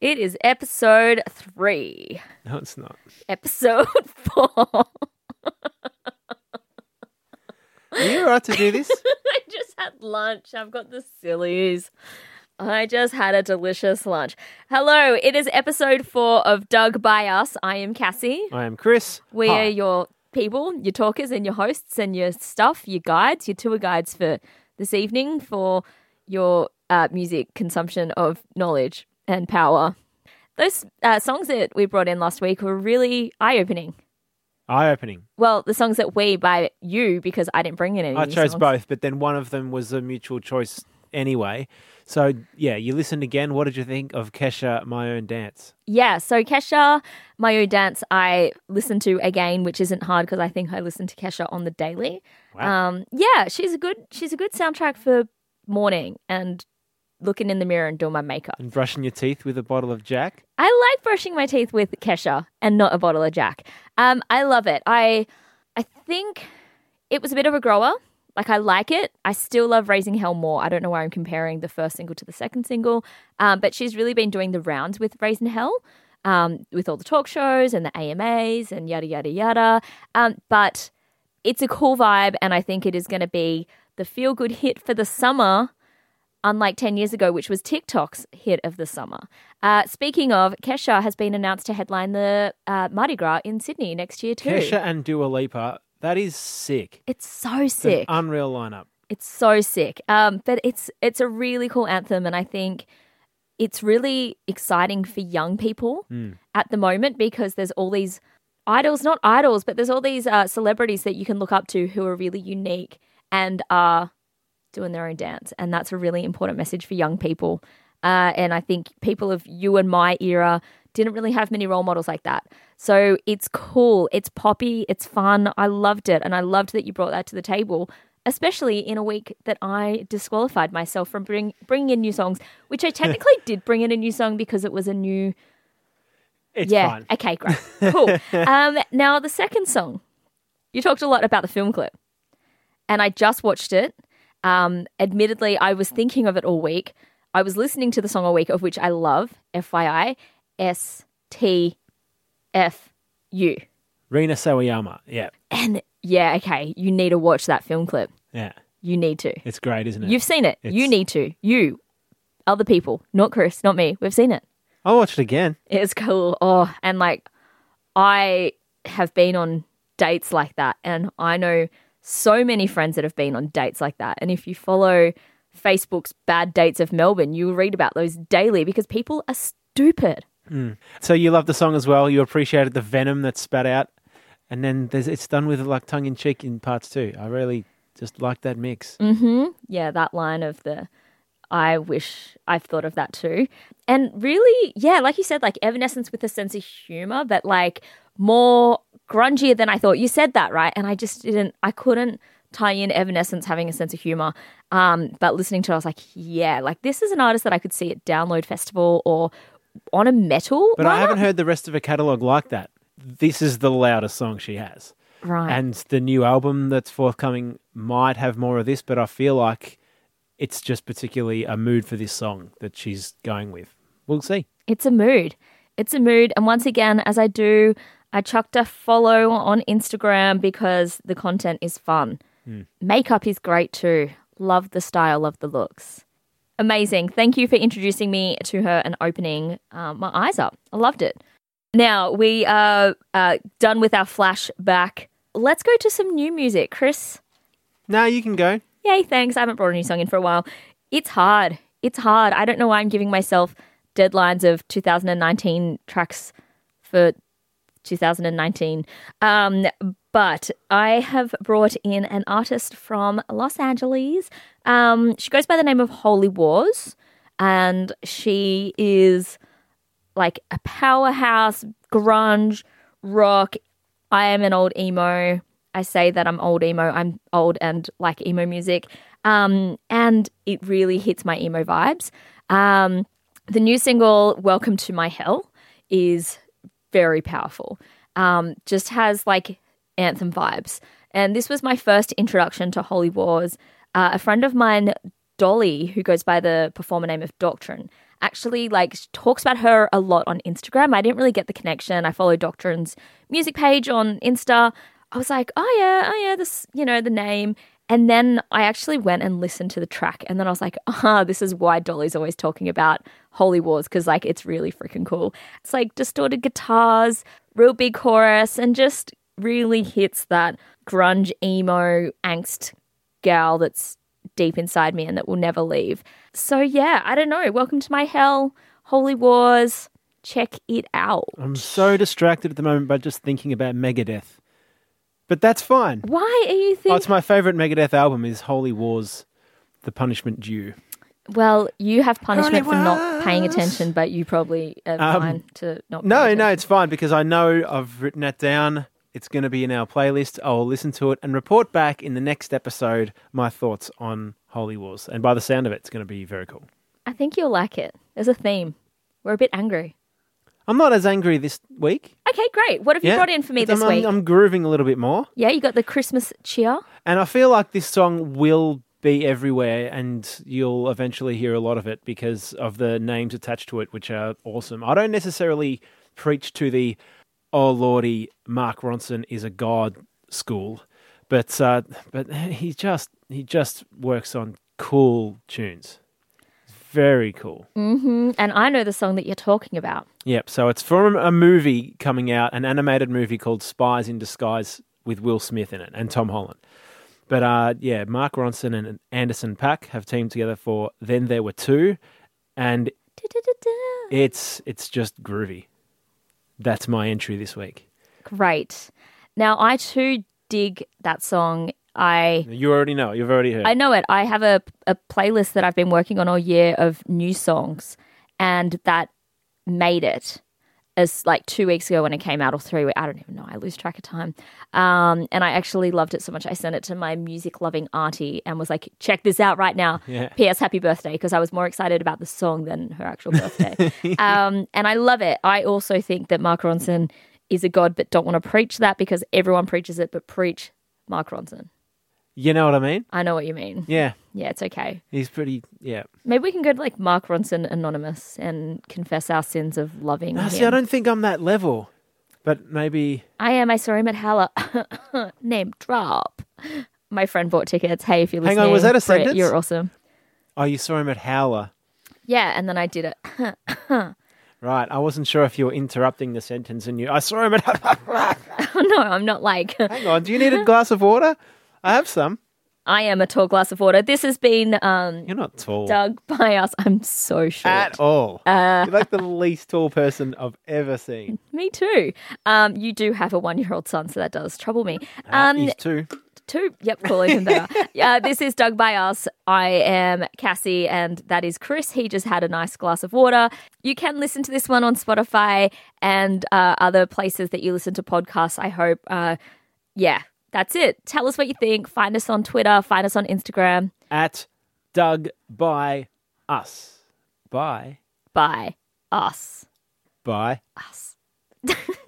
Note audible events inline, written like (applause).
It is episode three. No, it's not. Episode (laughs) four. Are you alright to do this? (laughs) I just had lunch. I've got the sillies. I just had a delicious lunch. Hello, it is episode four of Doug by Us. I am Cassie. I am Chris. We Hi. are your people, your talkers, and your hosts, and your stuff, your guides, your tour guides for this evening for your uh, music consumption of knowledge and power. Those uh, songs that we brought in last week were really eye opening. eye opening. Well, the songs that we by you because I didn't bring in any. I chose songs. both, but then one of them was a mutual choice anyway. So yeah, you listened again. What did you think of Kesha, My Own Dance? Yeah, so Kesha, my own dance, I listened to again, which isn't hard because I think I listened to Kesha on the daily. Wow. Um, yeah, she's a good she's a good soundtrack for morning and looking in the mirror and doing my makeup. And brushing your teeth with a bottle of Jack. I like brushing my teeth with Kesha and not a bottle of Jack. Um, I love it. I I think it was a bit of a grower. Like I like it. I still love Raising Hell more. I don't know why I'm comparing the first single to the second single, um, but she's really been doing the rounds with Raising Hell, um, with all the talk shows and the AMAs and yada yada yada. Um, but it's a cool vibe, and I think it is going to be the feel good hit for the summer unlike 10 years ago, which was TikTok's hit of the summer. Uh, speaking of, Kesha has been announced to headline the uh, Mardi Gras in Sydney next year, too. Kesha and Dua Lipa. That is sick. It's so It's an sick. unreal lineup. It's so sick. Um, but it's it's a really cool anthem, and I think it's really exciting for young people at the moment because there's all these idols, not idols, but there's all these uh, celebrities that you can look up to who are really unique and are doing their own dance, and that's a really important message for young people. Uh, and I think people of you and my era didn't really have many role models like that. So it's cool, it's poppy, it's fun. I loved it, and I loved that you brought that to the table, especially in a week that I disqualified myself from bring, bringing in new songs, which I (laughs) technically did bring in a new song because it was a new. It's yeah. fine. Okay. Great. Cool. (laughs) um, now the second song, you talked a lot about the film clip, and I just watched it. Um, admittedly, I was thinking of it all week. I was listening to the song all week, of which I love. FYI, S T F U. Rina Sawayama. Yeah. And yeah, okay, you need to watch that film clip. Yeah. You need to. It's great, isn't it? You've seen it. You need to. You, other people, not Chris, not me. We've seen it. I'll watch it again. It's cool. Oh, and like I have been on dates like that, and I know so many friends that have been on dates like that. And if you follow Facebook's bad dates of Melbourne, you'll read about those daily because people are stupid. So you love the song as well. You appreciated the venom that's spat out, and then there's, it's done with like tongue in cheek in parts too. I really just like that mix. Mm. Yeah, that line of the I wish I've thought of that too. And really, yeah, like you said, like Evanescence with a sense of humor, but like more grungier than I thought. You said that, right? And I just didn't, I couldn't tie in Evanescence having a sense of humor. Um, but listening to it, I was like, yeah, like this is an artist that I could see at Download Festival or on a metal. But I haven't heard the rest of her catalogue like that. This is the loudest song she has. Right. And the new album that's forthcoming might have more of this, but I feel like it's just particularly a mood for this song that she's going with. We'll see. It's a mood. It's a mood. And once again, as I do, I chucked a follow on Instagram because the content is fun. Makeup is great too. Love the style, love the looks. Amazing. Thank you for introducing me to her and opening um, my eyes up. I loved it. Now we are uh, done with our flashback. Let's go to some new music. Chris, No, you can go. Yay, thanks. I haven't brought a new song in for a while. It's hard. It's hard. I don't know why I'm giving myself deadlines of 2019 tracks for 2019. Um, but I have brought in an artist from Los Angeles. Um, she goes by the name of Holy Wars, and she is like a powerhouse grunge rock. I am an old emo. I say that I'm old emo. I'm old and like emo music. Um, and it really hits my emo vibes. Um, the new single, Welcome to My Hell, is very powerful. Um, just has like anthem vibes. And this was my first introduction to Holy Wars. Uh, a friend of mine, Dolly, who goes by the performer name of Doctrine, actually like talks about her a lot on Instagram. I didn't really get the connection. I follow Doctrine's music page on Insta. I was like, oh yeah, oh yeah, this, you know, the name. And then I actually went and listened to the track, and then I was like, ah, this is why Dolly's always talking about Holy Wars because like it's really freaking cool. It's like distorted guitars, real big chorus, and just really hits that grunge emo angst gal that's deep inside me and that will never leave. So yeah, I don't know. Welcome to my hell, Holy Wars. Check it out. I'm so distracted at the moment by just thinking about Megadeth. But that's fine. Why are you Oh, thinking? it's my favorite Megadeth album is Holy Wars, The Punishment Due. well, you have punishment for not paying attention, but you probably are Um, fine to not. pay No, no, it's fine because I know I've written that down. It's going to be in our playlist. I will listen to it and report back in the next episode my thoughts on Holy Wars. And by the sound of it, it's going to be very cool. I think you'll like it. There's a theme. We're a bit angry. I'm not as angry this week. Okay, great. What have you Yeah, brought in for me this I'm, I'm- week? I'm grooving a little bit more. yeah, you got the Christmas cheer. And I feel like this song will be everywhere and you'll eventually hear a lot of it because of the names attached to it, which are awesome. I don't necessarily preach to the, oh lordy, Mark Ronson is a god school, but uh, but he just he just works on cool tunes. Very cool. hmm And I know the song that you're talking about. Yep. So it's from a movie coming out, an animated movie called Spies in Disguise with Will Smith in it and Tom Holland. But uh, yeah, Mark Ronson and Anderson Paak have teamed together for Then There Were Two, and it's it's just groovy. That's my entry this week. Great. Now I too dig that song. I You already know. You've already heard. I know it. I have a a playlist that I've been working on all year of new songs, and that made it as like two weeks ago when it came out, or three. I don't even know. I lose track of time. Um, and I actually loved it so much. I sent it to my music loving auntie and was like, "Check this out right now." Yeah. P.S. Happy birthday because I was more excited about the song than her actual birthday. (laughs) um, and I love it. I also think that Mark Ronson is a god, but don't want to preach that because everyone preaches it, but preach Mark Ronson. You know what I mean? I know what you mean. Yeah. Yeah, it's okay. He's pretty. Yeah. Maybe we can go to like Mark Ronson Anonymous and confess our sins of loving ah, No, him. see, I don't think I'm that level, but maybe. I am. I saw him at Halla. (laughs) Name drop. My friend bought tickets. Hey, if you're listening, Hang on, was that a Brit, sentence? You're awesome. Oh, you saw him at Howler. Yeah, and then I did it. (laughs) Right. I wasn't sure if you were interrupting the sentence and you. I saw him at. (laughs) no, I'm not like. Hang on. Do you need a glass of water? I have some. I am a tall glass of water. This has been um, You're not tall dug by us. I'm so short. at all. Uh, You're like the least tall person I've ever seen. (laughs) Me too. Um, you do have a one-year-old son, so that does trouble me. Uh, Um, he's two. Two. Yep, cool, even better. (laughs) uh, this is Doug by Us. I am Cassie, and that is Chris. He just had a nice glass of water. You can listen to this one on Spotify and uh, other places that you listen to podcasts, I hope. Uh, yeah, that's it. Tell us what you think. Find us on Twitter, find us on Instagram. At Doug by us. By. By us. By. Us. (laughs)